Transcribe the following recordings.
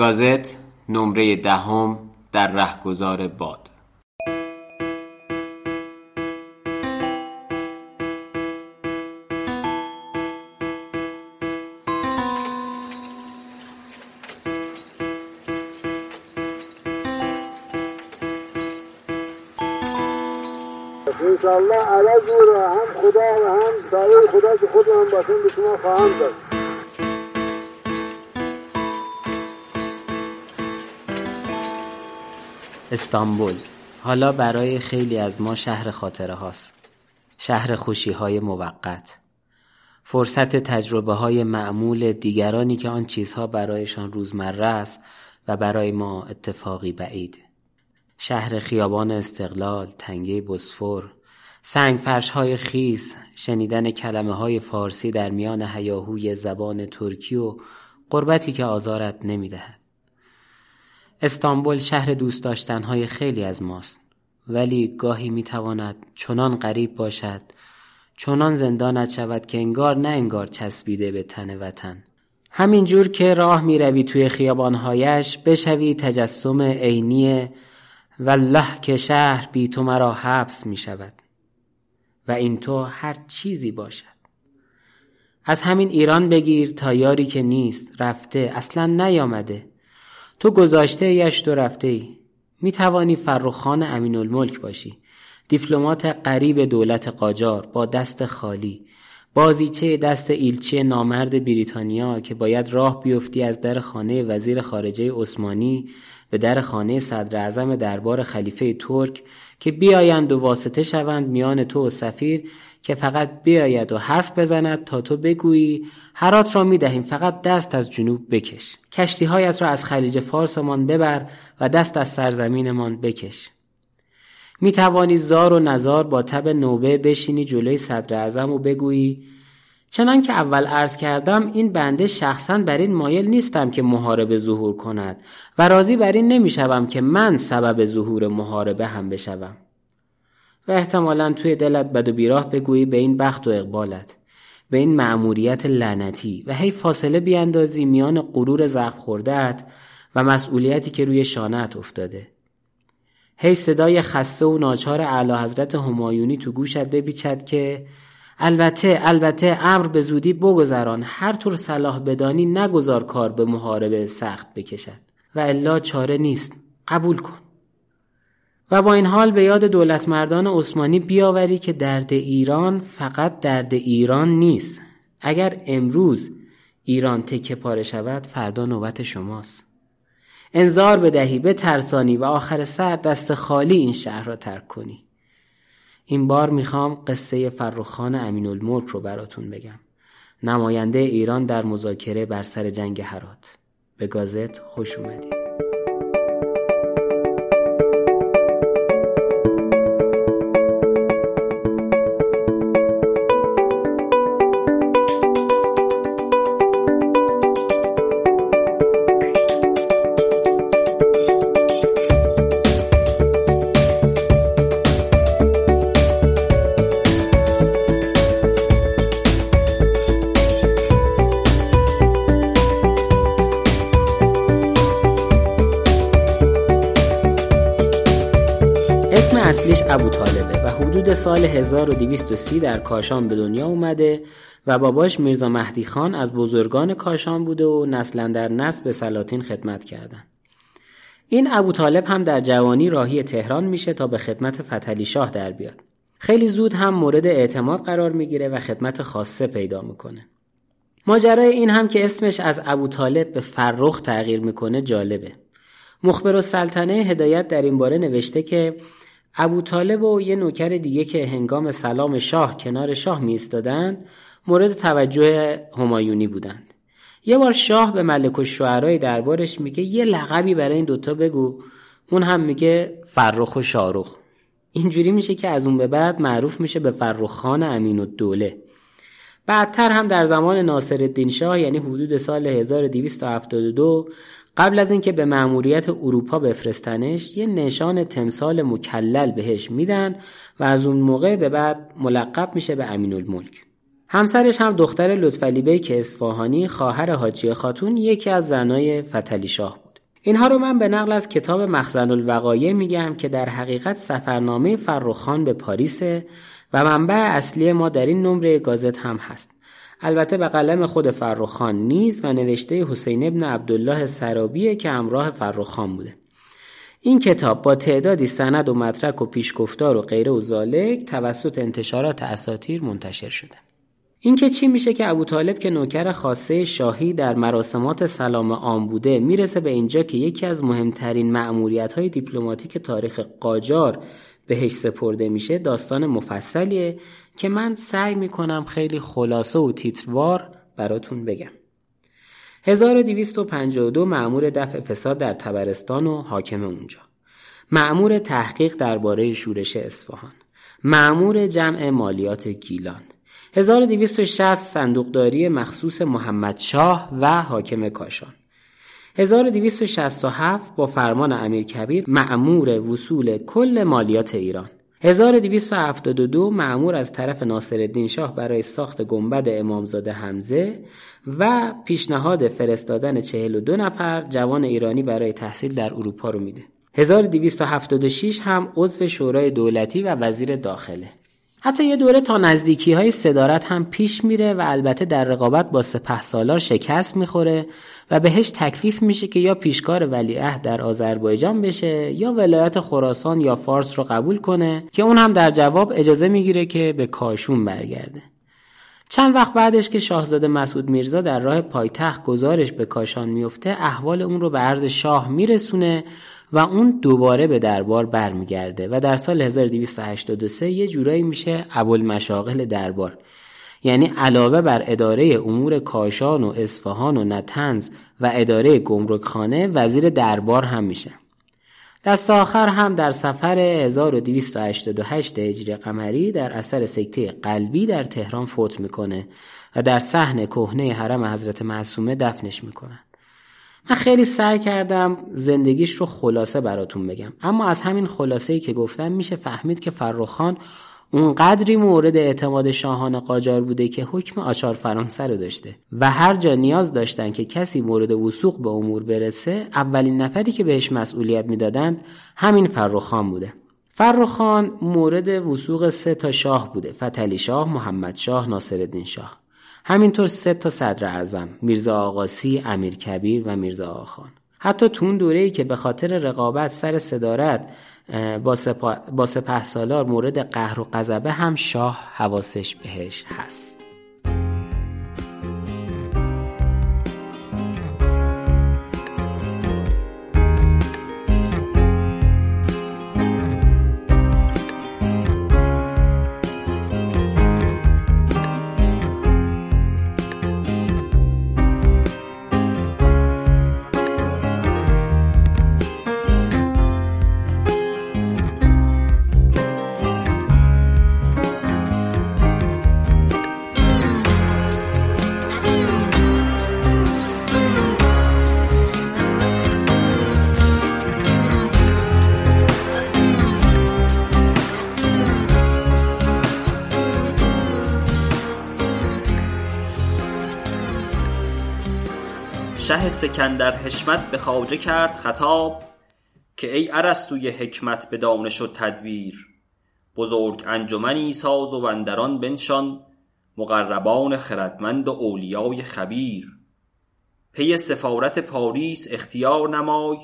گازت نمره دهم در رهگذار باد. انشاءالله او را هم خدا و هم برای خدا که خود هم باشن به شما خواهم داد. استانبول. حالا برای خیلی از ما شهر خاطره هاست. شهر خوشی های موقت. فرصت تجربه های معمول دیگرانی که آن چیزها برایشان روزمره است و برای ما اتفاقی بعید. شهر خیابان استقلال تنگه بسفور سنگ فرش های خیس شنیدن کلمه های فارسی در میان هیاهوی زبان ترکی و قربتی که آزارت نمی‌دهد. استانبول شهر دوست داشتنهای خیلی از ماست. ولی گاهی می‌تواند چنان غریب باشد چنان زندانت شود که انگار نه انگار چسبیده به تن وطن. همینجور که راه می‌روی توی خیابانهایش بشوی تجسم عینی والله که شهر بی تو مرا حبس می شود و این تو هر چیزی باشد. از همین ایران بگیر تا یاری که نیست رفته اصلا نیامده. تو گذاشته یشت و رفته ای می توانی فرخان امین الملک باشی. دیپلمات قریب دولت قاجار با دست خالی. بازیچه دست ایلچه نامرد بریتانیا که باید راه بیفتی از در خانه وزیر خارجه عثمانی به در خانه صدر اعظم دربار خلیفه ترک که بیایند و واسطه شوند میان تو و سفیر که فقط بیاید و حرف بزند تا تو بگویی هرات را می دهیم فقط دست از جنوب بکش. کشتی هایت را از خلیج فارسمان ببر و دست از سرزمینمان بکش. می توانی زار و نزار با تب نوبه بشینی جلوی صدر اعظم و بگویی چنان که اول عرض کردم این بنده شخصا بر این مایل نیستم که محاربه ظهور کند و راضی بر این نمی‌شوم که من سبب ظهور محاربه هم بشوم. و احتمالا توی دلت بد و بیراه بگویی به این بخت و اقبالت به این مأموریت لعنتی و هی فاصله بیاندازی میان غرور زخم خوردهت و مسئولیتی که روی شانت افتاده. هی صدای خسته و ناچار اعلی حضرت همایونی تو گوشت بپیچد که البته البته امر به زودی بگذران هر طور صلاح بدانی نگذار کار به محاربه سخت بکشد. و الا چاره نیست قبول کن. و با این حال به یاد دولت مردان عثمانی بیاوری که درد ایران فقط درد ایران نیست. اگر امروز ایران تکه پاره شود فردا نوبت شماست. انظار بدهی به ترسانی و آخر سر دست خالی این شهر را ترک کنی. این بار می‌خوام قصه فرخان امین رو براتون بگم. نماینده ایران در مذاکره بر سر جنگ هرات. به گازت خوش اومدید. 1230 در کاشان به دنیا اومده و باباش میرزا مهدی خان از بزرگان کاشان بوده و نسلا در نسل به سلاطین خدمت کردن. این ابو طالب هم در جوانی راهی تهران میشه تا به خدمت فتلی شاه در بیاد. خیلی زود هم مورد اعتماد قرار می‌گیره و خدمت خاصه پیدا می‌کنه. ماجرای این هم که اسمش از ابو طالب به فرخ تغییر می‌کنه جالبه. مخبر السلطنه هدایت در این باره نوشته که ابو طالب و یه نوکر دیگه که هنگام سلام شاه کنار شاه می مورد توجه همایونی بودند. یه بار شاه به ملک و شعرهای دربارش میگه یه لقبی برای این دوتا بگو. اون هم میگه فرخ و شارخ. اینجوری میشه که از اون به بعد معروف میشه به فرخ خان امین الدوله بعدتر هم در زمان ناصر الدین شاه یعنی حدود سال 1272 قبل از اینکه به مأموریت اروپا بفرستنش یه نشان تمثال مکلل بهش میدن و از اون موقع به بعد ملقب میشه به امین الملک همسرش هم دختر لطفعلی بیک اصفهانی خواهر حاجی خاتون یکی از زنای فتلی شاه بود. اینها رو من به نقل از کتاب مخزن الوقایع میگم که در حقیقت سفرنامه فرخان به پاریسه و منبع اصلی ما در این نمره گازت هم هست. البته به قلم خود فرخان نیز و نوشته حسین ابن عبدالله سرابیه که همراه فرخان بوده. این کتاب با تعدادی سند و مدرک و پیشگفتار و غیره و زالک توسط انتشارات اساتیر منتشر شده. این که چی میشه که ابو طالب که نوکر خاصه شاهی در مراسمات سلام عام بوده می‌رسه به اینجا که یکی از مهمترین معمولیت های دیپلماتیک تاریخ قاجار بهش سپرده میشه داستان مفصلیه که من سعی می‌کنم خیلی خلاصه و تیتروار براتون بگم. 1252 معمور دفع فساد در تبرستان و حاکم اونجا. معمور تحقیق درباره شورش اصفهان. معمور جمع مالیات گیلان. 1260 صندوقداری مخصوص محمد شاه و حاکم کاشان. 1267 با فرمان امیر کبیر معمور وصول کل مالیات ایران. 1272 معمور از طرف ناصرالدین شاه برای ساخت گنبد امامزاده حمزه و پیشنهاد فرستادن 42 نفر جوان ایرانی برای تحصیل در اروپا رو میده. 1276 هم عضو شورای دولتی و وزیر داخله. حتی یه دوره تا نزدیکی های صدارت هم پیش میره و البته در رقابت با سپه سالار شکست می‌خوره و بهش تکلیف میشه که یا پیشکار ولیعهد در آذربایجان بشه یا ولایت خراسان یا فارس رو قبول کنه که اون هم در جواب اجازه می‌گیره که به کاشون برگرده. چند وقت بعدش که شاهزاده مسعود میرزا در راه پایتخت گزارش به کاشان میفته احوال اون رو به عرض شاه میرسونه و اون دوباره به دربار برمیگرده و در سال 1283 یه جورایی میشه ابوالمشاغل دربار. یعنی علاوه بر اداره امور کاشان و اصفهان و نتنز و اداره گمرکخانه وزیر دربار هم میشه. دست آخر هم در سفر 1288 هجری قمری در اثر سکته قلبی در تهران فوت می‌کنه و در صحن کهنه حرم حضرت معصومه دفنش می‌کنن من خیلی سعی کردم زندگیش رو خلاصه براتون بگم. اما از همین خلاصه ای که گفتم میشه فهمید که فرخان اونقدری مورد اعتماد شاهان قاجار بوده که حکم آچار فرانسه رو داشته. و هر جا نیاز داشتن که کسی مورد وسوق به امور برسه اولین نفری که بهش مسئولیت می‌دادند همین فرخان بوده. فرخان مورد وسوق سه تا شاه بوده فتلی شاه، محمد شاه، ناصرالدین شاه. همینطور سه تا صدر اعظم میرزا آقاسی، امیر کبیر و میرزا آخان حتی تو اون دوره‌ای که به خاطر رقابت سر صدارت با. با سپه مورد قهر و قذبه هم شاه حواسش بهش هست شه سکندر حشمت به خواجه کرد خطاب که ای ارسطوی حکمت به دانش و تدبیر بزرگ انجمنی ساز و اندران بنشان مقربان خردمند و اولیای خبیر. پی سفارت پاریس اختیار نمای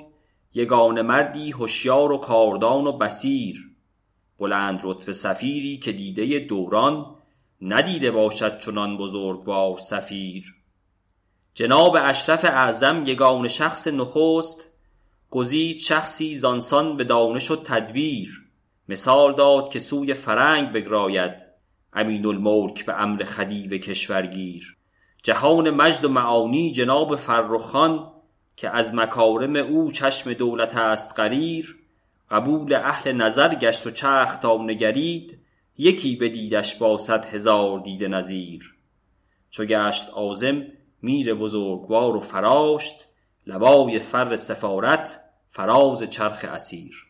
یگانه مردی هوشیار و کاردان و بصیر. بلند رتبه سفیری که دیده دوران ندیده باشد چنان بزرگوار سفیر. جناب اشرف اعظم یگانه شخص نخست گزید شخصی زانسان به دانش و تدبیر مثال داد که سوی فرنگ بگراید امین الملک به امر خدیو کشورگیر. جهان مجد و معانی جناب فرخان که از مکارم او چشم دولت است قریر قبول اهل نظر گشت و چرخ تا نگرید یکی بدیدش با صد هزار دیده نظیر. چو گشت عازم میر بزرگوار و فراشت لوای فر سفارت فراز چرخ اسیر.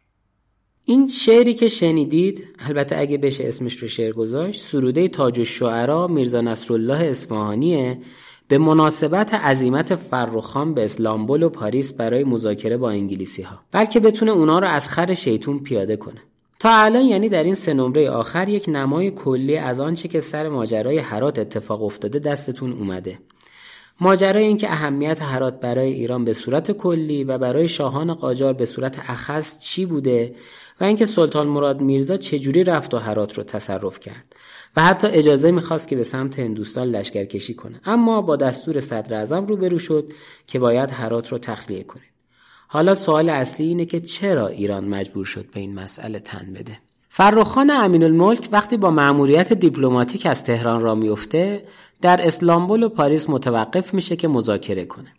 این شعری که شنیدید البته اگه بشه اسمش رو شعر گذاشت سروده تاج الشعرا میرزا نصرالله اصفهانیه به مناسبت عزیمت فرخان به اسلامبول و پاریس برای مذاکره با انگلیسی ها بلکه بتونه اونا رو از خر شیطون پیاده کنه. تا الان یعنی در این سه نمره آخر یک نمای کلی از آنچه که سر ماجرای حرات اتفاق افتاده دستتون اومده. ماجرای اینکه اهمیت هرات برای ایران به صورت کلی و برای شاهان قاجار به صورت اخص چی بوده و اینکه سلطان مراد میرزا چجوری رفت و هرات رو تصرف کرد و حتی اجازه می‌خواست که به سمت هندوستان لشکرکشی کنه. اما با دستور صدر اعظم روبرو شد که باید هرات رو تخلیه کنید حالا سوال اصلی اینه که چرا ایران مجبور شد به این مسئله تن بده؟ فرخان امین الملک وقتی با مأموریت دیپلماتیک از تهران را میفته در اسلامبول و پاریس متوقف میشه که مذاکره کنه.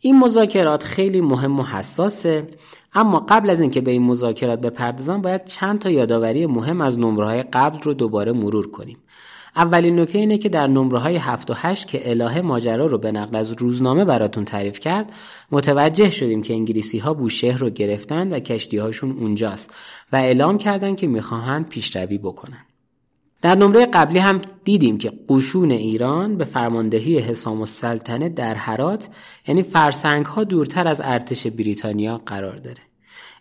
این مذاکرات خیلی مهم و حساسه اما قبل از اینکه به این مذاکرات بپردازم باید چند تا یادآوری مهم از نمره قبل رو دوباره مرور کنیم. اولین نکته اینه که در نمره های 7 و 8 که الهه ماجرا رو به نقل از روزنامه براتون تعریف کرد متوجه شدیم که انگلیسی ها بوشهر رو گرفتن و کشتی هاشون اونجاست و اعلام کردن که می‌خواهند پیشروی بکنن. در نمره قبلی هم دیدیم که قشون ایران به فرماندهی حسام السلطنه در حرات یعنی فرسنگ ها دورتر از ارتش بریتانیا قرار داره.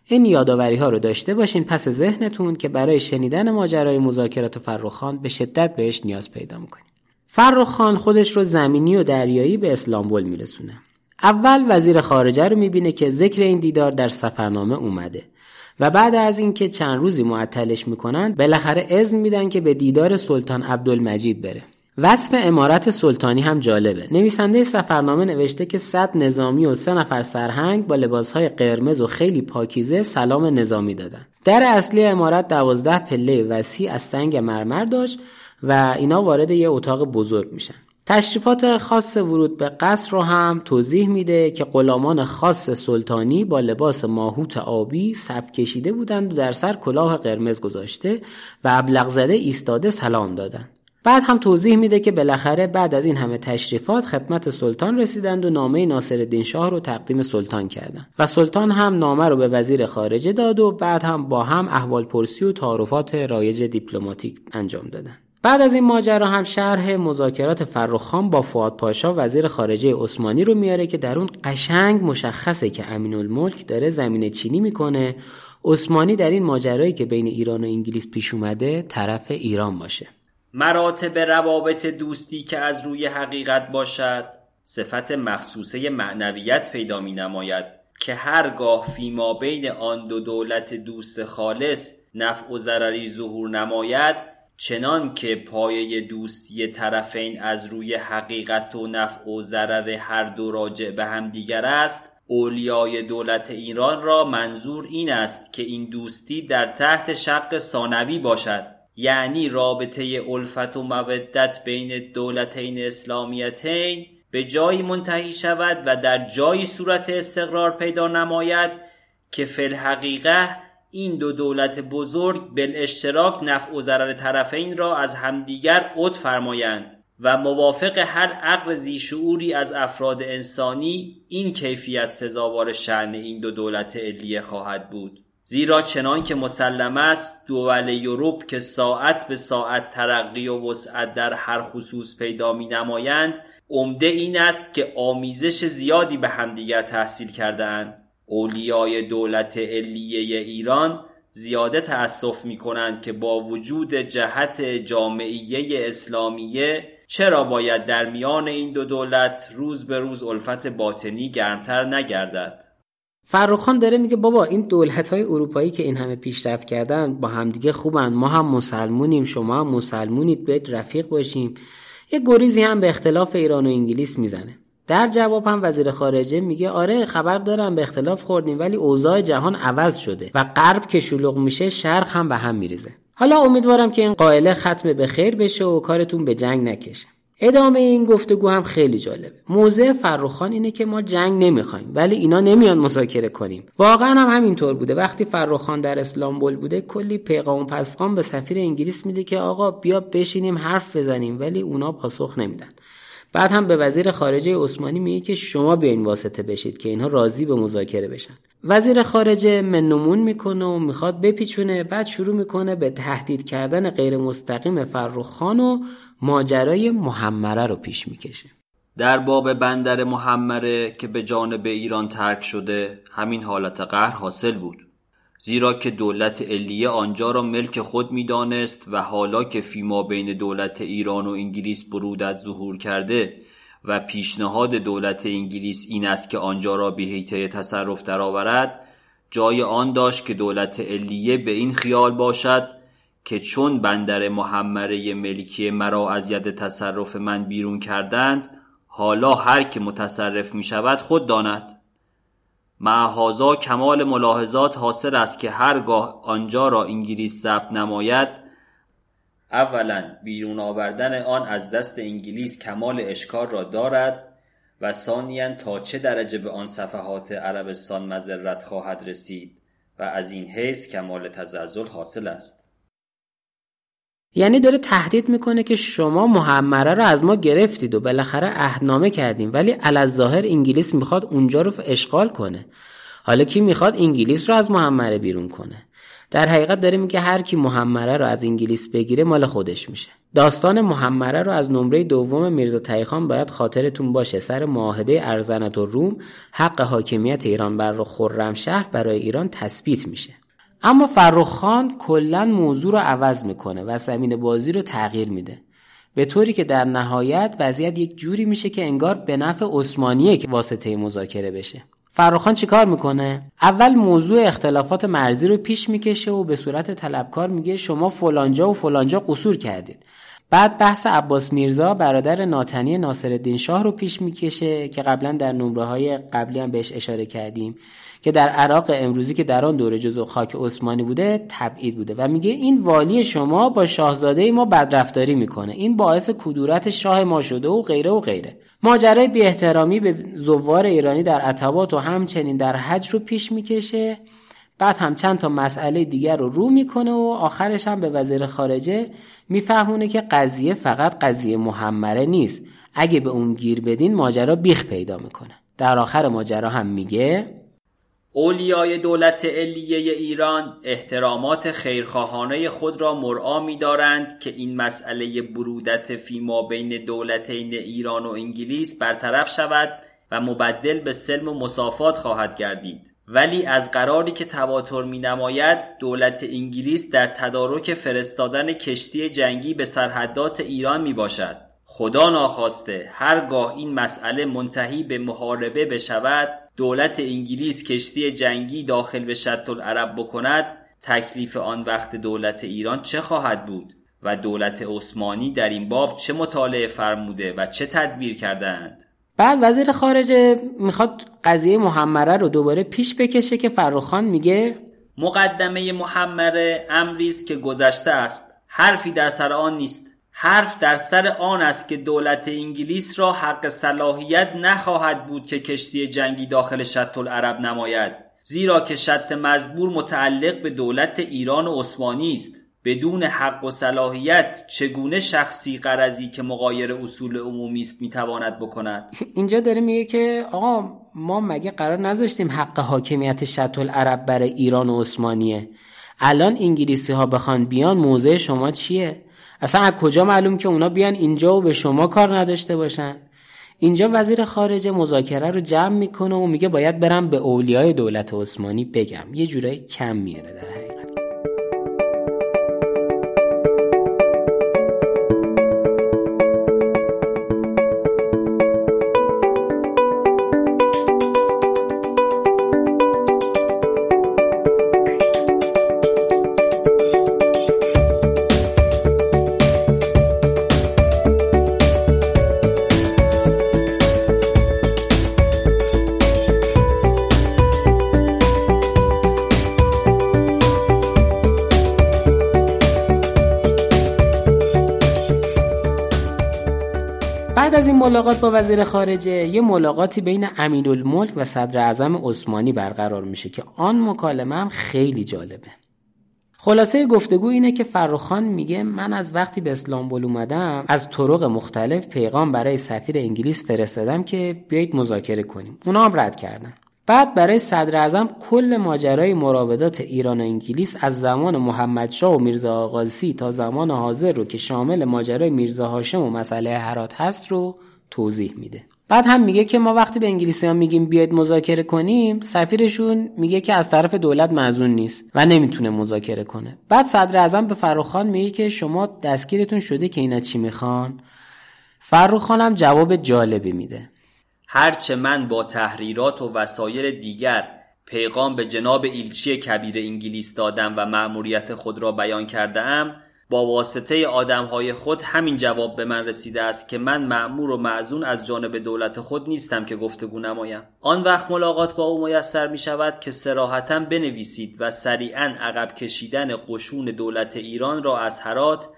این یادآوری ها رو داشته باشین پس ذهنتون که برای شنیدن ماجرای مذاکرات فرخان به شدت بهش نیاز پیدا می‌کنید فرخان خودش رو زمینی و دریایی به اسلامبول میرسونه. اول وزیر خارجه رو می‌بینه که ذکر این دیدار در سفرنامه اومده. و بعد از اینکه چند روزی معطلش می‌کنن بالاخره اذن میدن که به دیدار سلطان عبدالمجید بره. وصف امارت سلطانی هم جالبه. نویسنده سفرنامه نوشته که صد نظامی و سه نفر سرهنگ با لباسهای قرمز و خیلی پاکیزه سلام نظامی دادن. در اصلی امارت دوازده پله وسیع از سنگ مرمر داشت و اینا وارد یه اتاق بزرگ میشن. تشریفات خاص ورود به قصر رو هم توضیح میده که غلامان خاص سلطانی با لباس ماهوت آبی صف کشیده بودند و در سر کلاه قرمز گذاشته و ابلغ زده ایستاده سلام دادند. بعد هم توضیح میده که بالاخره بعد از این همه تشریفات خدمت سلطان رسیدند و نامه ناصر شاه رو تقدیم سلطان کردند و سلطان هم نامه رو به وزیر خارجه داد و بعد هم با هم احوال پرسی و تعارفات رایج دیپلماتیک انجام دادند. بعد از این ماجرا هم شرح مذاکرات فرخان با فواد پاشا وزیر خارجه عثمانی رو میاره که در اون قشنگ مشخصه که امین الملک داره زمین چینی می‌کنه. عثمانی در این ماجرایی که بین ایران و انگلیس پیش اومده طرف ایران باشه. مراتب روابط دوستی که از روی حقیقت باشد صفت مخصوصه معنویت پیدا می نماید که هرگاه فیما بین آن دو دولت دوست خالص نفع و ضرری ظهور نماید چنان که پایه دوستی طرفین از روی حقیقت و نفع و ضرر هر دو راجع به هم دیگر است اولیای دولت ایران را منظور این است که این دوستی در تحت شق ثانوی باشد. یعنی رابطه الفت و مودت بین دولتین اسلامیتین به جایی منتهی شود و در جایی صورت استقرار پیدا نماید که فی الحقیقه این دو دولت بزرگ بالاشتراک نفع و ضرر طرفین را از همدیگر عد فرمایند و موافق هر عقل زیشعوری از افراد انسانی این کیفیت سزاوار شعن این دو دولت علیه خواهد بود. زیرا چنان که مسلم است دول یوروپ که ساعت به ساعت ترقی و وسعت در هر خصوص پیدا می نمایند عمده این است که آمیزش زیادی به همدیگر تحصیل کردهاند اولیای دولت علیه ایران زیاده تأسف می کنند که با وجود جهت جامعیه اسلامیه چرا باید در میان این دو دولت روز به روز الفت باطنی گرمتر نگردد؟ فرخان داره میگه بابا این دولت های اروپایی که این همه پیشرفت کردن با همدیگه خوبن. ما هم مسلمونیم شما هم مسلمونید باید رفیق باشیم. یه گریزی هم به اختلاف ایران و انگلیس می‌زنه. در جواب هم وزیر خارجه میگه آره خبر دارم به اختلاف خوردیم ولی اوضاع جهان عوض شده و غرب که شلوغ میشه شرق هم به هم میریزه. حالا امیدوارم که این قائله ختم به خیر بشه و کارتون به جنگ نکشه. ادامه این گفتگو هم خیلی جالبه. موضع فرخان اینه که ما جنگ نمی‌خوایم ولی اینا نمیان مذاکره کنیم. واقعا هم همینطور بوده. وقتی فرخان در اسلامبول بوده کلی پیغام پسقام به سفیر انگلیس میده که آقا بیا بشینیم حرف بزنیم ولی اونا پاسخ نمیدن. بعد هم به وزیر خارجه عثمانی میگه که شما بیاین واسطه بشید که اینها راضی به مذاکره بشن. وزیر خارجه منمون می‌کنه و می‌خواد بپیچونه بعد شروع می‌کنه به تهدید کردن غیر مستقیم فرخ خان و ماجرای محمره رو پیش می‌کشه. در باب بندر محمره که به جانب ایران ترک شده همین حالت قهر حاصل بود. زیرا که دولت علیه آنجا را ملک خود می‌دانست و حالا که فیما بین دولت ایران و انگلیس برودت ظهور کرده و پیشنهاد دولت انگلیس این است که آنجا را به حیطه تصرف درآورد جای آن داشت که دولت علیه به این خیال باشد که چون بندر محمره ملکی مرا از ید تصرف من بیرون کردند حالا هر که متصرف می شود خود داند. معهازا کمال ملاحظات حاصل است که هرگاه آنجا را انگلیس ضبط نماید اولا بیرون آوردن آن از دست انگلیس کمال اشکار را دارد و ثانیا تا چه درجه به آن صفحات عربستان مذرت خواهد رسید و از این حیث کمال تزلزل حاصل است. یعنی داره تهدید می‌کنه که شما محمره رو از ما گرفتید و بالاخره عهدنامه کردیم. ولی ظاهر انگلیس می‌خواد اونجا رو اشغال کنه. حالا کی می‌خواد انگلیس رو از محمره بیرون کنه. در حقیقت داره میگه هر کی محمره رو از انگلیس بگیره مال خودش میشه. داستان محمره رو از نمره دوم میرزا تایخان باید خاطرتون باشه. سر معاهده ارزنت و روم حق حاکمیت ایران بر خرمشهر برای ایران تثبیت میشه. اما فرخ خان کلا موضوع رو عوض می‌کنه و زمین بازی رو تغییر میده. به طوری که در نهایت وضعیت یک جوری میشه که انگار به نفع عثمانیه که واسطه مذاکره بشه. فرخان چیکار می‌کنه؟ اول موضوع اختلافات مرزی رو پیش می‌کشه و به صورت طلبکار میگه شما فلانجا و فلانجا قصور کردید. بعد بحث عباس میرزا برادر ناتنی ناصرالدین شاه رو پیش می‌کشه که قبلا در نمره های قبلی هم بهش اشاره کردیم. که در عراق امروزی که در آن دوره جزو خاک عثمانی بوده تبعید بوده. و میگه این والی شما با شاهزاده ما بدرفتاری می‌کنه. این باعث کدورت شاه ما شده و غیره و غیره. ماجرای بی احترامی به زوار ایرانی در عتبات و همچنین در حج رو پیش می‌کشه. بعد هم چند تا مسئله دیگر رو رو می‌کنه و آخرش هم به وزیر خارجه میفهمونه که قضیه فقط قضیه محمره نیست. اگه به اون گیر بدین ماجرا بیخ پیدا می‌کنه. در آخر ماجرا هم میگه اولیای دولت علیه ایران احترامات خیرخواهانه خود را مرعا می دارند که این مسئله برودت فیما بین دولتین ایران و انگلیس برطرف شود و مبدل به سلم و مسافات خواهد گردید. ولی از قراری که تواتر می نماید دولت انگلیس در تدارک فرستادن کشتی جنگی به سرحدات ایران می باشد خدا ناخواسته هرگاه این مسئله منتهی به محاربه بشود دولت انگلیس کشتی جنگی داخل به شط العرب بکند تکلیف آن وقت دولت ایران چه خواهد بود؟ و دولت عثمانی در این باب چه مطالعه فرموده و چه تدبیر کردند بعد وزیر خارجه می‌خواد قضیه محمره رو دوباره پیش بکشه که فرخان میگه مقدمه محمره امری است که گذشته است. حرفی در سر آن نیست. حرف در سر آن است که دولت انگلیس را حق صلاحیت نخواهد بود که کشتی جنگی داخل شط العرب نماید زیرا که شط مزبور متعلق به دولت ایران و عثمانی است. بدون حق و صلاحیت چگونه شخصی قرضی که مقایر اصول عمومی است می‌تواند بکند؟ اینجا داره میگه که آقا ما مگه قرار نذاشتیم حق حاکمیت شط العرب برای ایران و عثمانیه؟ الان انگلیسی ها بخوان بیان موضع شما چیه؟ اصلا از کجا معلوم که اونا بیان اینجا و به شما کار نداشته باشن؟ اینجا وزیر خارجه مذاکره رو جمع می‌کنه و میگه باید برم به اولیای دولت عثمانی بگم. یه جورایی کم میاره در حقیقت. ملاقات با وزیر خارجه. یه ملاقاتی بین امین الملک و صدر اعظم عثمانی برقرار میشه که آن مکالمه هم خیلی جالبه. خلاصه گفتگو اینه که فرخان میگه من از وقتی به اسلامبول اومدم از طرق مختلف پیغام برای سفیر انگلیس فرستادم که بیایید مذاکره کنیم. اونا هم رد کردن. بعد برای صدر اعظم کل ماجرای مراودات ایران و انگلیس از زمان محمدشاه و میرزا آقاسی تا زمان حاضر رو که شامل ماجرای میرزا هاشم و مسئله هرات هست رو توضیح میده. بعد هم میگه که ما وقتی به انگلیسی ها میگیم بیاید مذاکره کنیم سفیرشون میگه که از طرف دولت مزون نیست و نمی‌تونه مذاکره کنه. بعد صدر اعظم به فروخان میگه که شما دستگیرتون شده که اینا چی می‌خوان؟ فروخان هم جواب جالبی میده. هرچه من با تحریرات و وسایل دیگر پیغام به جناب ایلچی کبیر انگلیس دادم و مأموریت خود را بیان کرده ام با واسطه آدمهای خود همین جواب به من رسیده است که من معمور و معزون از جانب دولت خود نیستم که گفتگو نمایم. آن وقت ملاقات با او میسر می شود که سراحتا بنویسید و سریعا عقب کشیدن قشون دولت ایران را از هرات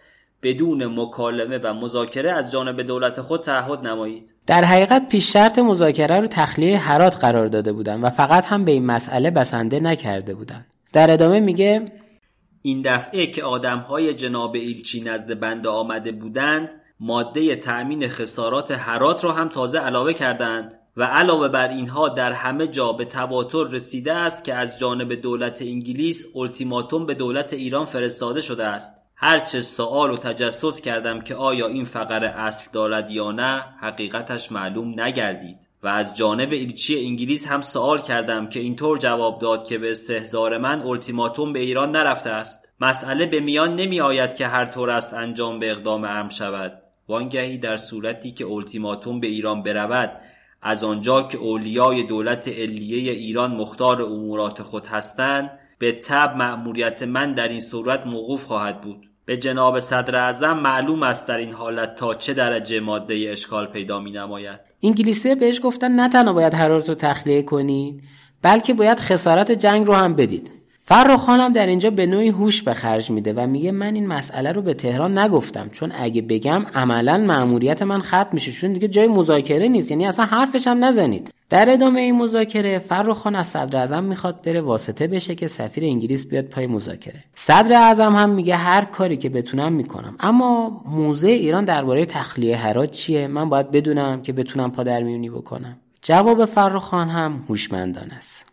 بدون مکالمه و مذاکره از جانب دولت خود تعهد نمایید. در حقیقت پیش شرط مذاکره رو تخلیه هرات قرار داده بودند و فقط هم به این مسئله بسنده نکرده بودند. در ادامه میگه این دفعه که آدمهای جناب ایلچی نزد بنده آمده بودند ماده تأمین خسارات هرات را هم تازه علاوه کردند و علاوه بر اینها در همه جا به تواتر رسیده است که از جانب دولت انگلیس التیماتوم به دولت ایران فرستاده شده است. هرچه سوال و تجسس کردم که آیا این فقر اصل دارد یا نه حقیقتش معلوم نگردید. و از جانب ایلچی انگلیس هم سوال کردم که اینطور جواب داد که به استهزار من التیماتوم به ایران نرفته است. مسئله به میان نمی آید که هر طور است انجام به اقدام ام شود. وانگهی در صورتی که التیماتوم به ایران برود از آنجا که اولیای دولت علیه ایران مختار امورات خود هستند به تب مأموریت من در این صورت موقوف خواهد بود. به جناب صدر اعظم معلوم است در این حالت تا چه درجه ماده اشکال پیدا می نماید. انگلیسی بهش گفتن نه تنها باید حرارت رو تخلیه کنید بلکه باید خسارت جنگ رو هم بدید. فرخان هم در اینجا به نوعی هوش به خرج میده و میگه من این مسئله رو به تهران نگفتم. چون اگه بگم عملا مأموریت من ختم میشه. چون دیگه جای مذاکره نیست. یعنی اصلا حرفش هم نزنید. در ادامه این مذاکره فرخان از صدر اعظم می‌خواد بره. واسطه بشه که سفیر انگلیس بیاد پای مذاکره. صدر اعظم هم میگه هر کاری که بتونم می‌کنم. اما موزه ایران درباره تخلیه هرات چیه؟ من باید بدونم که بتونم پادرمیونی بکنم. جواب فرخان هم هوشمندانه است.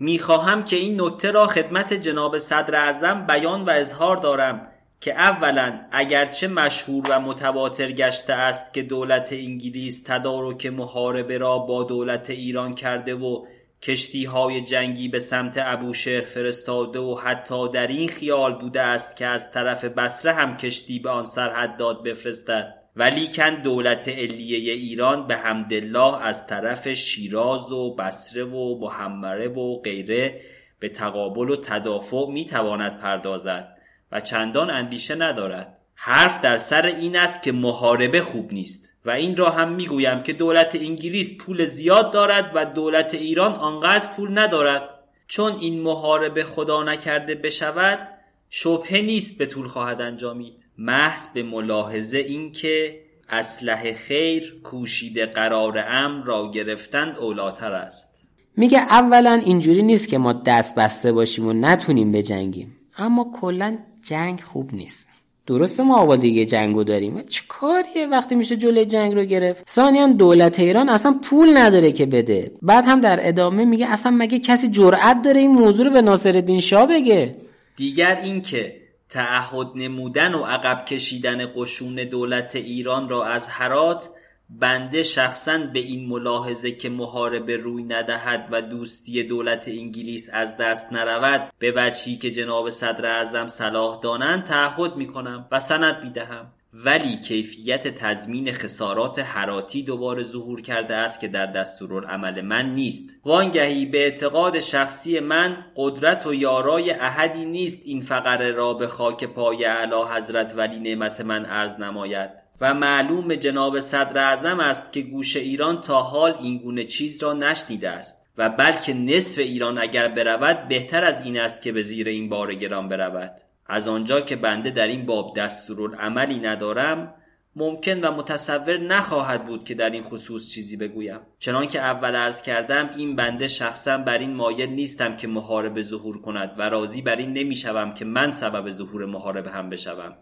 می‌خواهم که این نکته را خدمت جناب صدر اعظم بیان و اظهار دارم که اولا اگرچه مشهور و متواتر گشته است که دولت انگلیس تدارک محاربه را با دولت ایران کرده و کشتی های جنگی به سمت ابوشهر فرستاده و حتی در این خیال بوده است که از طرف بسره هم کشتی به آن سرحد داد بفرستد. ولیکن دولت علیه ایران به حمدالله از طرف شیراز و بسره و محمره و غیره به تقابل و تدافع می‌تواند پردازد و چندان اندیشه ندارد. حرف در سر این است که محاربه خوب نیست و این را هم می‌گویم که دولت انگلیس پول زیاد دارد و دولت ایران آنقدر پول ندارد. چون این محاربه خدا نکرده بشود شبهه نیست به طول خواهد انجامید. محض به ملاحظه اینکه اسلحه خیر کوشیده قرار امر را گرفتن اولاتر است. میگه اولا اینجوری نیست که ما دست بسته باشیم و نتونیم بجنگیم. اما کلا جنگ خوب نیست. درسته ما آبادگی جنگو داریم. چه کاریه وقتی میشه جلوی جنگ رو گرفت؟ ثانیا دولت ایران اصلا پول نداره که بده. بعد هم در ادامه میگه اصلا مگه کسی جرأت داره این موضوع رو به ناصرالدین شاه بگه؟ دیگر اینکه تعهد نمودن و عقب کشیدن قشون دولت ایران را از هرات بنده شخصا به این ملاحظه که محاربه روی ندهد و دوستی دولت انگلیس از دست نرود به وجهی که جناب صدر اعظم صلاح دانند تعهد می کنم و سند بیدهم ولی کیفیت تضمین خسارات حراتی دوباره ظهور کرده است که در دستورالعمل من نیست. وانگهی به اعتقاد شخصی من قدرت و یارای احدی نیست این فقره را به خاک پای اعلی حضرت ولی نعمت من عرض نماید. و معلوم جناب صدر اعظم است که گوش ایران تا حال این گونه چیز را نشنیده است. و بلکه نصف ایران اگر برود بهتر از این است که به زیر این بار گران برود. از آنجا که بنده در این باب دستورالعملی ندارم ممکن و متصور نخواهد بود که در این خصوص چیزی بگویم. چنانکه اول عرض کردم این بنده شخصا بر این مایل نیستم که محاربه ظهور کند و راضی بر این نمی‌شوم که من سبب ظهور محاربه هم بشوم.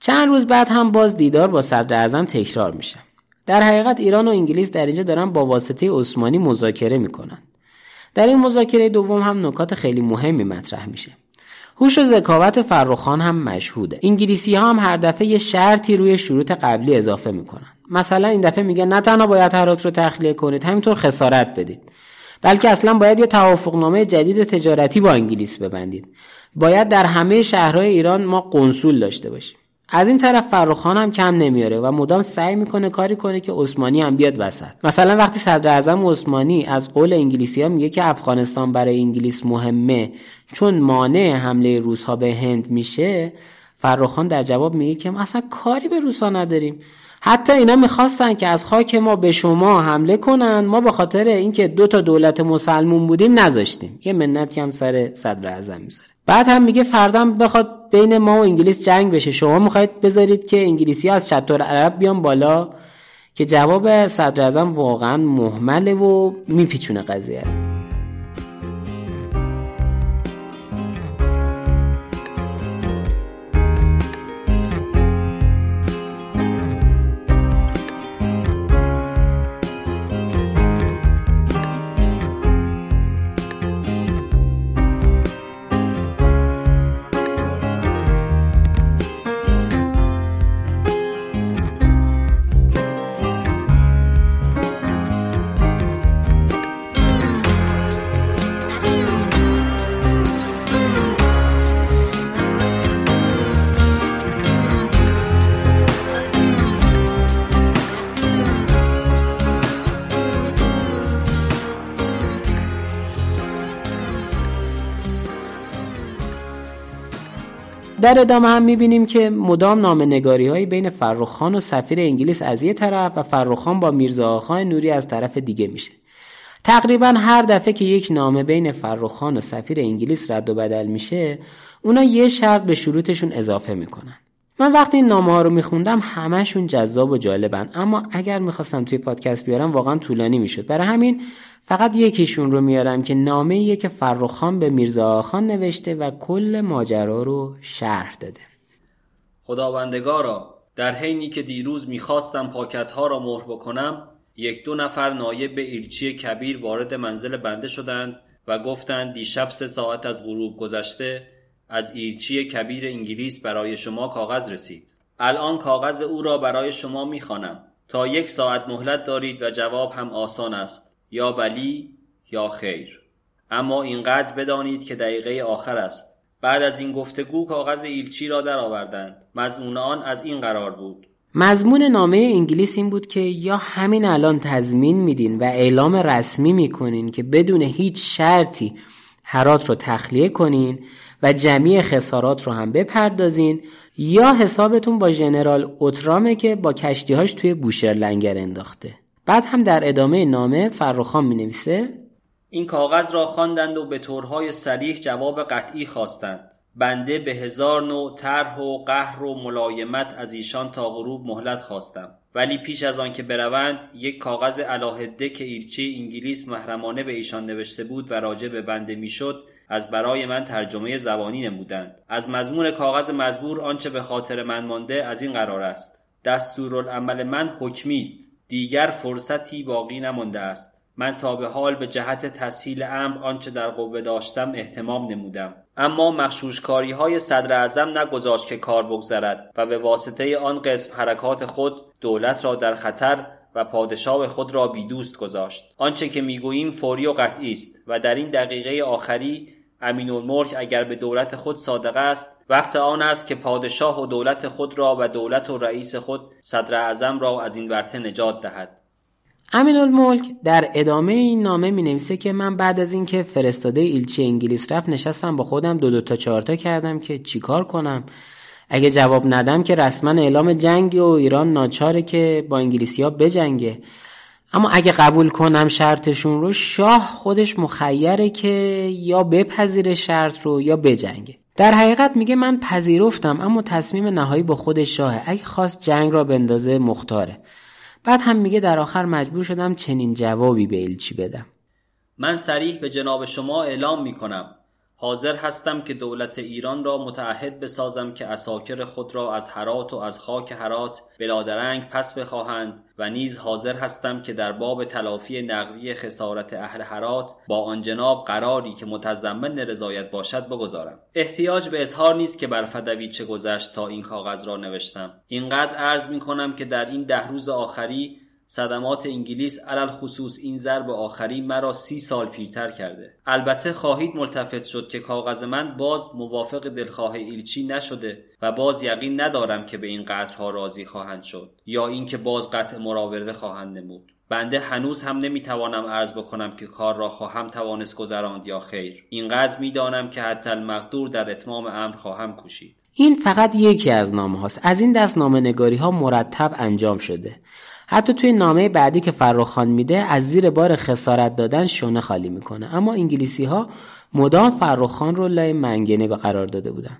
چند روز بعد هم باز دیدار با صدر اعظم تکرار میشه. در حقیقت ایران و انگلیس در اینجا دارن با واسطه عثمانی مذاکره می‌کنن. در این مذاکره دوم هم نکات خیلی مهمی مطرح میشه. هوش و ذکاوت فرخان هم مشهوده. انگلیسی ها هم هر دفعه یه شرطی روی شروط قبلی اضافه می‌کنن. مثلا این دفعه میگه نه تنها باید هرات رو تخلیه کنید همینطور خسارت بدید. بلکه اصلا باید یه توافقنامه جدید تجارتی با انگلیس ببندید. باید در همه شهرهای ایران ما قنسول داشته باشیم. از این طرف فرخان هم کم نمیاره و مدام سعی می‌کنه کاری کنه که عثمانی هم بیاد وسط. مثلا وقتی صدر اعظم عثمانی از قول انگلیسی ها میگه که افغانستان برای انگلیس مهمه چون مانع حمله روزها به هند میشه فرخان در جواب میگه که ما اصلا کاری به روسا نداریم. حتی اینا می‌خواستن که از خاک ما به شما حمله کنن ما به خاطر اینکه دو تا دولت مسلمون بودیم نذاشتیم. یه منتی هم سر صدر اعظم می‌ذاره. بعد هم میگه فرزن بخواد بین ما و انگلیس جنگ بشه. شما می‌خواید بذارید که انگلیسی از شطور عرب بیان بالا؟ که جواب صدر واقعا محمله و میپیچونه قضیه در ادامه هم می‌بینیم که مدام نام نگاری های بین فرخان و سفیر انگلیس از یه طرف و فرخان با میرزا خان نوری از طرف دیگه میشه. تقریبا هر دفعه که یک نامه بین فرخان و سفیر انگلیس رد و بدل میشه اونا یه شرط به شروطشون اضافه می‌کنن. من وقتی این نامه ها رو میخوندم همهشون جذاب و جالبن. اما اگر می‌خواستم توی پادکست بیارم واقعا طولانی می‌شد. برای همین فقط یکیشون رو میارم که نامه که فرخان به میرزا خان نوشته و کل ماجرا رو شرح داده. خداوندگارا در حینی که دیروز می‌خواستم پاکت ها را مهر بکنم یک دو نفر نایب ایلچی کبیر وارد منزل بنده شدند و گفتند دیشب سه ساعت از غروب گذشته از ایلچی کبیر انگلیس برای شما کاغذ رسید. الان کاغذ او را برای شما می‌خوانم. تا یک ساعت مهلت دارید و جواب هم آسان است. یا بلی یا خیر. اما اینقدر بدانید که دقیقه آخر است. بعد از این گفتگو کاغذ ایلچی را درآوردند. مضمون آن از این قرار بود. مضمون نامه انگلیس این بود که یا همین الان تضمین میدین و اعلام رسمی می‌کنین که بدون هیچ شرطی هرات رو تخلیه کنین و جمعی خسارات رو هم بپردازین یا حسابتون با ژنرال اوترامه که با کشتیهاش توی بوشهر لنگر انداخته. بعد هم در ادامه نامه فرخان می نویسه این کاغذ را خواندند و به طورهای سریح جواب قطعی خواستند. بنده به هزار نوع طرح و قهر و ملایمت از ایشان تا غروب مهلت خواستم. ولی پیش از آن که بروند یک کاغذ علاهده که ایرچی انگلیس محرمانه به ایشان نوشته بود و راجع به بنده می‌شد از برای من ترجمه زبانی نمودند. از مضمون کاغذ مزبور آنچه به خاطر من مانده از این قرار است. دستورالعمل من حکمی است. دیگر فرصتی باقی نمانده است. من تا به حال به جهت تسهیل امر آنچه در قوه داشتم احتمام نمودم. اما مخشوشکاری های صدر اعظم نگذاشت که کار بگذرد و به واسطه آن قسم حرکات خود دولت را در خطر و پادشاه خود را بیدوست گذاشت. آنچه که می‌گوییم فوری و قطعی است و در این دقیقه آخری امین الملک اگر به دولت خود صادق است وقت آن است که پادشاه و دولت خود را و دولت و رئیس خود صدر اعظم را از این ورته نجات دهد. امین الملک در ادامه این نامه می نویسه که من بعد از اینکه فرستاده ایلچی انگلیس رفت نشستم با خودم دو دو تا چهارتا کردم که چیکار کنم. اگه جواب ندم که رسما اعلام جنگ و ایران ناچاره که با انگلیسی ها بجنگه. اما اگه قبول کنم شرطشون رو شاه خودش مخیره که یا بپذیره شرط رو یا بجنگه. در حقیقت میگه من پذیرفتم اما تصمیم نهایی با خود شاهه. اگه خواست جنگ را بندازه مختاره. بعد هم میگه در آخر مجبور شدم چنین جوابی به ایلچی بدم. من سریح به جناب شما اعلام می‌کنم. حاضر هستم که دولت ایران را متعهد بسازم که اساکر خود را از هرات و از خاک هرات بلادرنگ پس بخواهند و نیز حاضر هستم که در باب تلافی نقدی خسارت اهل هرات با آن جناب قراری که متضمن رضایت باشد بگذارم. احتیاج به اظهار نیست که بر فدوی چه گذشت تا این کاغذ را نوشتم. اینقدر عرض می کنم که در این ده روز آخری صدمات انگلیس علل خصوص این ضرب آخری مرا سی سال پیرتر کرده. البته خواهید ملتفت شد که کاغذ من باز موافق دلخواه ایلچی نشده و باز یقین ندارم که به این قطرها راضی خواهند شد یا اینکه باز قطع مراورده خواهند نمود. بنده هنوز هم نمی‌توانم عرض بکنم که کار را خواهم توانست گذراند یا خیر. اینقدر می‌دانم که حتی المقدور در اتمام امر خواهم کوشید. این فقط یکی از نامه هاست از این دست نامه نگاری ها مرتب انجام شده. حتی توی نامه بعدی که فرخان میده از زیر بار خسارت دادن شونه خالی می‌کنه. اما انگلیسی ها مدام فرخان رو لای منگنه قرار داده بودن.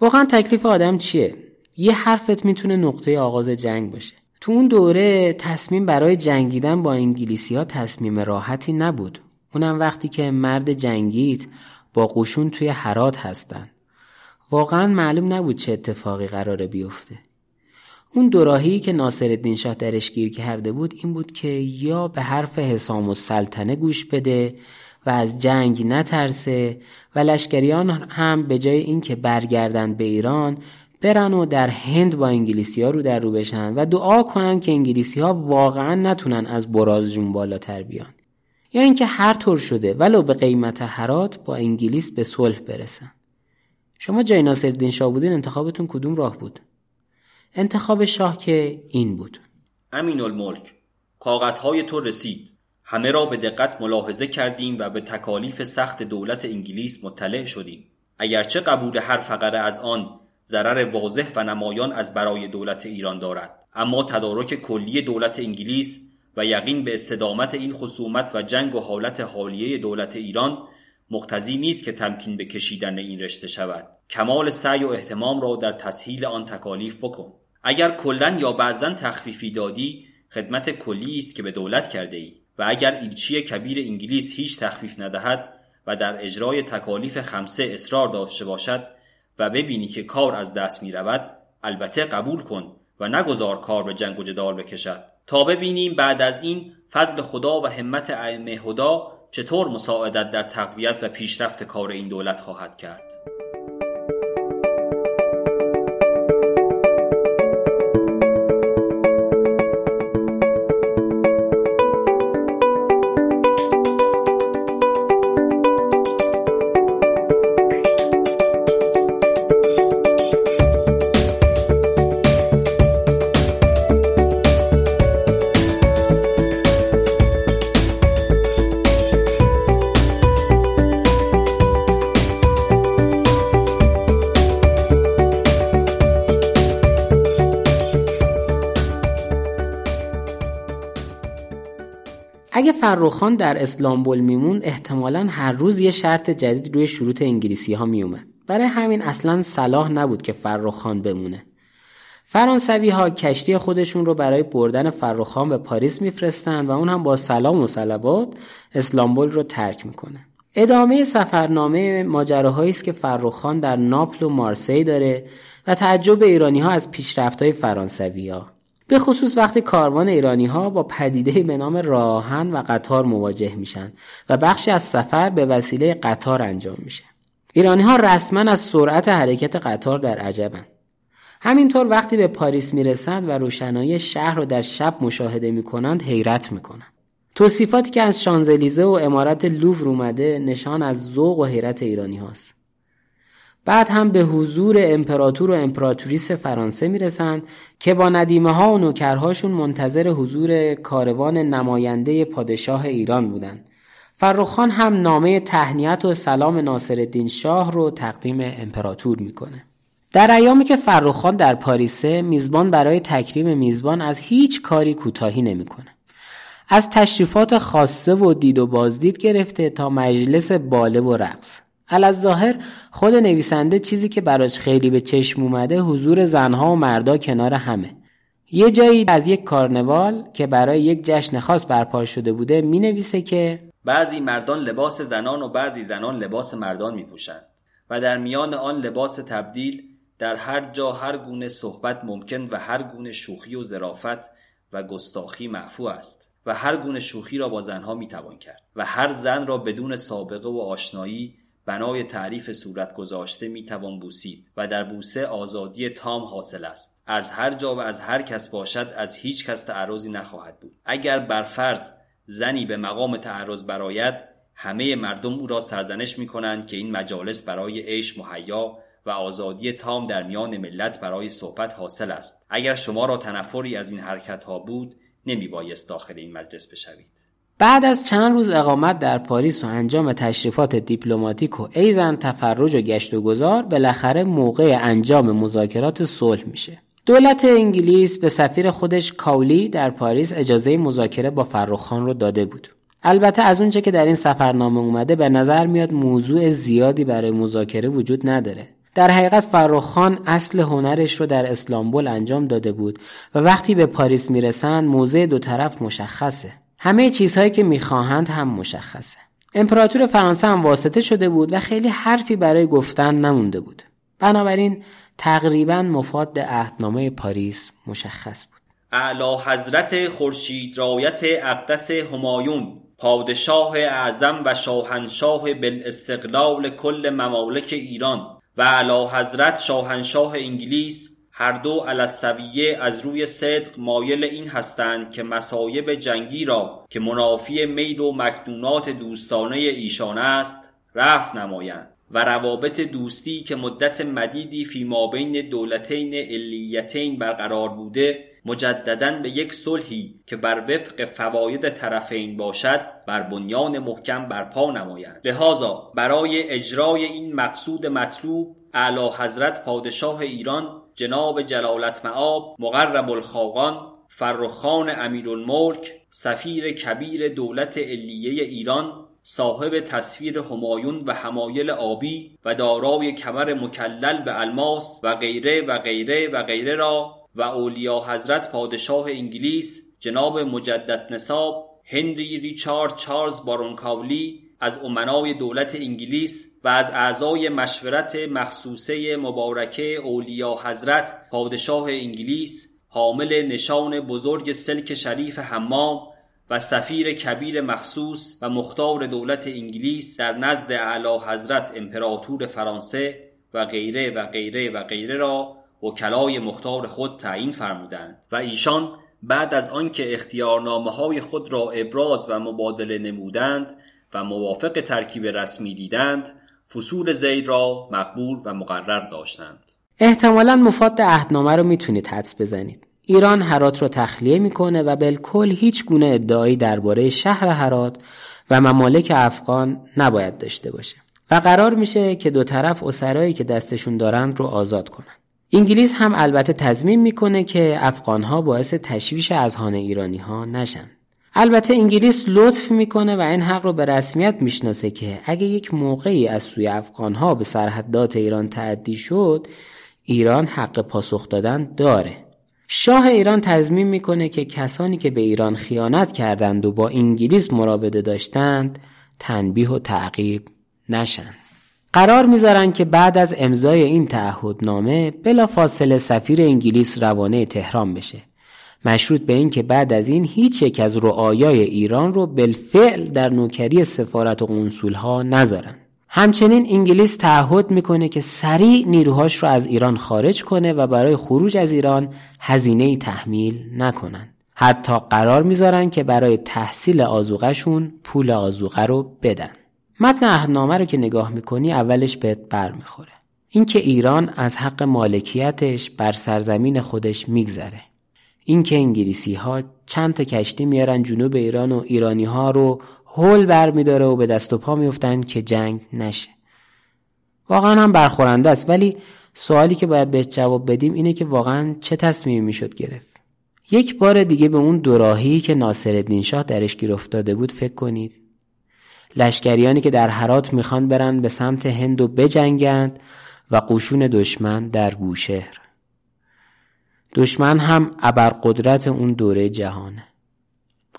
واقعا تکلیف آدم چیه؟ یه حرفت می‌تونه نقطه آغاز جنگ باشه. تو اون دوره تصمیم برای جنگیدن با انگلیسی ها تصمیم راحتی نبود. اونم وقتی که مرد جنگید با قشون توی حرات هستن. واقعا معلوم نبود چه اتفاقی قراره بیفته. اون دوراهی که ناصر شاه درش گیر کرده بود این بود که یا به حرف حسام و سلطنه گوش بده و از جنگ نترسه و لشکریان هم به جای اینکه برگردن به ایران برن و در هند با انگلیسی ها رو در رو بشن و دعا کنن که انگلیسی ها واقعا نتونن از براز جون بالاتر بیان. یا اینکه هر طور شده ولو به قیمت حرات با انگلیس به صلح برسن. شما جای ناصر شاه بودین انتخابتون کدوم راه بود؟ انتخاب شاه که این بود. امین الملک کاغذهای تو رسید. همه را به دقت ملاحظه کردیم و به تکالیف سخت دولت انگلیس مطلع شدیم. اگرچه قبول هر فقره از آن ضرر واضح و نمایان از برای دولت ایران دارد. اما تدارک کلی دولت انگلیس و یقین به استدامت این خصومت و جنگ و حالت حالیه دولت ایران مقتضی نیست که تمکین به کشیدن این رشته شود. کمال سعی و احتمام را در تسهیل آن تکالیف بکن. اگر کلا یا بعضا تخفیفی دادی خدمت کلی است که به دولت کرده ای و اگر ایلچی کبیر انگلیس هیچ تخفیف ندهد و در اجرای تکالیف خمسه اصرار داشته باشد و ببینی که کار از دست می رود البته قبول کن و نگذار کار به جنگ و جدال بکشد. تا ببینیم بعد از این فضل خدا و همت ائمه هدا چطور مساعدت در تقویت و پیشرفت کار این دولت خواهد کرد. فرخان در اسلامبول میمون احتمالا هر روز یه شرط جدید روی شروط انگلیسی ها میومد برای همین اصلا صلاح نبود که فرخان بمونه. فرانسوی ها کشتی خودشون رو برای بردن فرخان به پاریس میفرستند و اون هم با سلام و صلوات اسلامبول رو ترک می‌کنه. ادامه سفرنامه ماجراهایی است که فرخان در ناپل و مارسی داره و تعجب ایرانی ها از پیشرفت های فرانسوی ها به خصوص وقتی کاروان ایرانی ها با پدیده به نام راهن و قطار مواجه میشن و بخشی از سفر به وسیله قطار انجام میشه. ایرانی ها رسما از سرعت حرکت قطار در عجبن. همینطور وقتی به پاریس می‌رسند و روشنایی شهر رو در شب مشاهده می‌کنند حیرت می‌کنند. توصیفاتی که از شانزلیزه و امارت لوور اومده نشان از ذوق و حیرت ایرانی هاست. بعد هم به حضور امپراتور و امپراتوریس فرانسه می‌رسند که با ندیمه ها و نوکرهاشون منتظر حضور کاروان نماینده پادشاه ایران بودند. فرخان هم نامه تهنیت و سلام ناصرالدین شاه رو تقدیم امپراتور می‌کنه. در ایامی که فرخان در پاریسه میزبان برای تکریم میزبان از هیچ کاری کوتاهی نمی‌کنه. از تشریفات خاصه و دید و بازدید گرفته تا مجلس باله و رقص ظاهر خود نویسنده چیزی که براش خیلی به چشم اومده حضور زنها و مردا کنار همه. یه جایی از یک کارنوال که برای یک جشن خاص برپا شده بوده می نویسه که بعضی مردان لباس زنان و بعضی زنان لباس مردان می پوشند و در میان آن لباس تبدیل در هر جا هر گونه صحبت ممکن و هر گونه شوخی و ظرافت و گستاخی معفو است و هر گونه شوخی را با زنها می‌توان کرد و هر زن را بدون سابقه و آشنایی بنای تعریف صورت گذاشته می‌توان بوسید و در بوسه آزادی تام حاصل است. از هر جا و از هر کس باشد از هیچ کس تعرضی نخواهد بود. اگر بر فرض زنی به مقام تعرض براید همه مردم او را سرزنش می کنند که این مجالس برای عیش مهیا و آزادی تام در میان ملت برای صحبت حاصل است. اگر شما را تنفری از این حرکت ها بود نمی بایست داخل این مجلس بشوید. بعد از چند روز اقامت در پاریس و انجام تشریفات دیپلماتیک و ایضا تفرج و گشت و گذار بالاخره موقع انجام مذاکرات صلح میشه. دولت انگلیس به سفیر خودش کاولی در پاریس اجازه مذاکره با فرخ‌خان رو داده بود. البته از اونچه که در این سفرنامه اومده به نظر میاد موضوع زیادی برای مذاکره وجود نداره. در حقیقت فرخ‌خان اصل هنرش رو در اسلامبول انجام داده بود و وقتی به پاریس می‌رسند موضع دو طرف مشخصه. همه چیزهایی که می‌خواهند هم مشخصه. امپراتور فرانسه هم واسطه شده بود و خیلی حرفی برای گفتن نمونده بود. بنابراین تقریبا مفاد عهدنامه پاریس مشخص بود. اعلی حضرت خورشید رایت اقدس همایون پادشاه اعظم و شاهنشاه بالاستقلال کل ممالک ایران و اعلی حضرت شاهنشاه انگلیس هر دو علسویه از روی صدق مایل این هستند که مسایب جنگی را که منافی میل و مکنونات دوستانه ایشان است رفع نمایند و روابط دوستی که مدت مدیدی فی مابین دولتین علیتین برقرار بوده مجددا به یک صلحی که بر وفق فواید طرفین باشد بر بنیان محکم برپا نمایند. لذا برای اجرای این مقصود مطلوب اعلی حضرت پادشاه ایران جناب جلالت معاب مقرب الخاقان فرخان امیرالملک سفیر کبیر دولت علیه ایران صاحب تصویر همایون و حمایل آبی و دارای کمر مکلل به الماس و غیره و غیره و غیره را و اولیا حضرت پادشاه انگلیس جناب مجدد نصاب هنری ریچارد چارلز بارونکاولی از امنای دولت انگلیس و از اعضای مشورت مخصوصه مبارکه اولیا حضرت پادشاه انگلیس حامل نشان بزرگ سلک شریف حمام و سفیر کبیر مخصوص و مختار دولت انگلیس در نزد اعلی حضرت امپراتور فرانسه و غیره و غیره و غیره را وکلای مختار خود تعیین فرمودند. و ایشان بعد از آنکه اختیارنامه های خود را ابراز و مبادله نمودند و موافق ترکیب رسمی دیدند فصول زید را مقبول و مقرر داشتند. احتمالا مفاد عهدنامه رو می‌تونید حدس بزنید. ایران هرات رو تخلیه می‌کنه و بالکل هیچ گونه ادعایی درباره شهر هرات و ممالک افغان نباید داشته باشه. و قرار میشه که دو طرف اسرایی که دستشون دارند رو آزاد کنند. انگلیس هم البته تضمین می‌کنه که افغانها باعث تشویش اذهان ایرانی ها نشن. البته انگلیس لطف می‌کنه و این حق رو به رسمیت می‌شناسه که اگه یک موقعی از سوی افغانها به سرحدات ایران تعدی شد ایران حق پاسخ دادن داره. شاه ایران تضمین می‌کنه که کسانی که به ایران خیانت کردند و با انگلیس مراوده داشتند تنبیه و تعقیب نشن. قرار می‌ذارن که بعد از امضای این تعهدنامه بلا فاصله سفیر انگلیس روانه تهران بشه. مشروط به این که بعد از این هیچ یک از رعایای ایران رو بالفعل در نوکری سفارت و قنصول ها نذارن. همچنین انگلیس تعهد می‌کنه که سریع نیروهاش رو از ایران خارج کنه و برای خروج از ایران هزینه تحمیل نکنن. حتی قرار می‌ذارن که برای تحصیل آزوغشون پول آزوغه رو بدن. متن عهدنامه رو که نگاه می‌کنی اولش بهت بر می‌خوره اینکه ایران از حق مالکیتش بر سرزمین خودش میگذره. اینکه انگلیسی ها چند تا کشتی میارن جنوب ایران و ایرانی ها رو هول بر میداره و به دست و پا میفتن که جنگ نشه. واقعا هم برخورنده است ولی سوالی که باید بهش جواب بدیم اینه که واقعا چه تصمیمی می‌شد گرفت. یک بار دیگه به اون دوراهی که ناصرالدین شاه درش گیر افتاده بود فکر کنید. لشکریانی که در حرات می‌خوان برن به سمت هند و بجنگند و قشون دشمن در گوشهر. دشمن هم ابرقدرت اون دوره جهانه.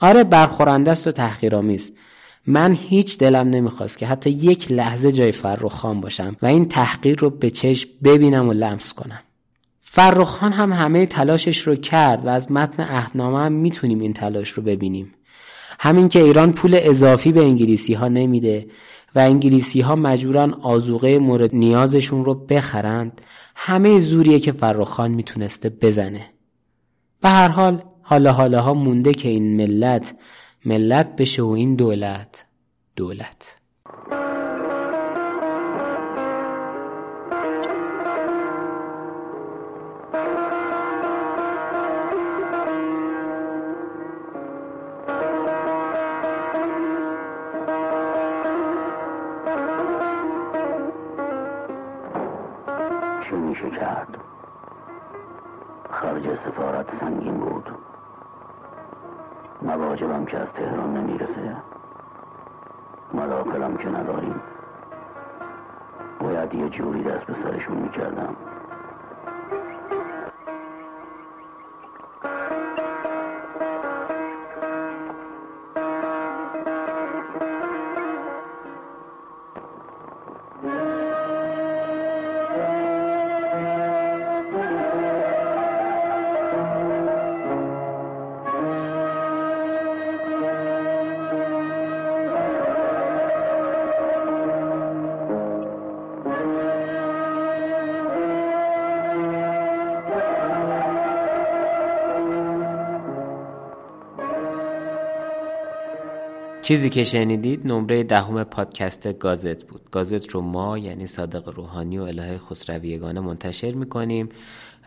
آره برخورنده است و تحقیرآمیز. من هیچ دلم نمی‌خواست که حتی یک لحظه جای فرخ باشم و این تحقیر رو به چشم ببینم و لمس کنم. فرخ هم همه تلاشش رو کرد و از متن عهدنامه هم می‌تونیم این تلاش رو ببینیم. همین که ایران پول اضافی به انگلیسی ها نمیده و انگلیسی ها مجبورن آزوقه مورد نیازشون رو بخرند همه زوریه که فرخان می‌تونسته بزنه. به هر حال حالا حالا ها مونده که این ملت ملت بشه و این دولت دولت. خرج سفارت سنگین بود. مواجبم که از تهران نمی‌رسه. مداخلم که نداریم. باید یه جوری دست به سرشون می‌کردم. چیزی که شنیدید نمره دهم پادکست گازت بود. گازت رو ما یعنی صادق روحانی و الهه خسرویگانه منتشر می‌کنیم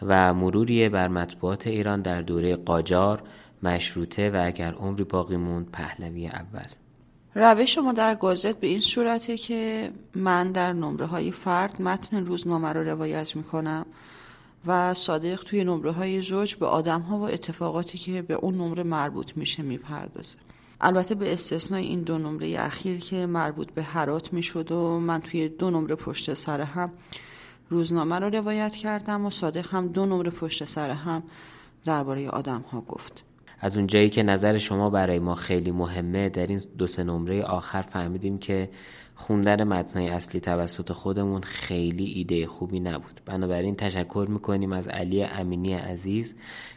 و مروریه بر مطبوعات ایران در دوره قاجار مشروطه و اگر عمری باقی موند پهلوی اول. روش ما در گازت به این صورته که من در نمره های فرد متن روزنامه رو روایت می‌کنم و صادق توی نمره های زوج به آدم ها و اتفاقاتی که به اون نمره مربوط میشه می‌پردازه. البته به استثنای این دو نمره اخیر که مربوط به حرات می‌شد و من توی دو نمره پشت سر هم روزنامه رو روایت کردم و صادق هم دو نمره پشت سر هم درباره آدم ها گفت. از اون جایی که نظر شما برای ما خیلی مهمه در این دو سه نمره آخر فهمیدیم که خوندن متنای اصلی توسط خودمون خیلی ایده خوبی نبود. بنابراین تشکر می‌کنیم از علی امینی عزیز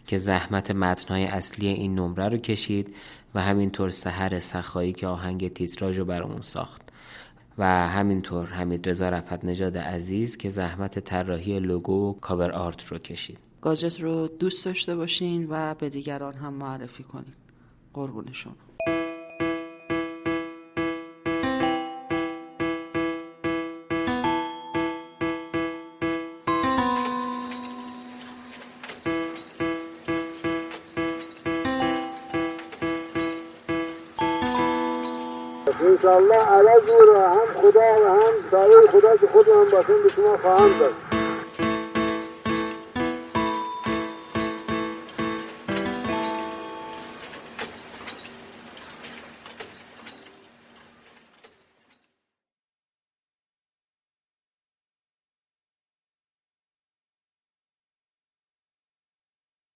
که زحمت متنای اصلی این نمره رو کشید و همینطور سحر سخایی که آهنگ تیتراژ رو برامون ساخت. و همینطور حمید رضا رفت نژاد عزیز که زحمت طراحی لوگو و کاور آرت رو کشید. گازت رو دوست داشته باشین و به دیگران هم معرفی کنین. قربونشون انشالله عوض او را هم خدا و هم برای خدا که خود هم باشن به شما خواهم داد.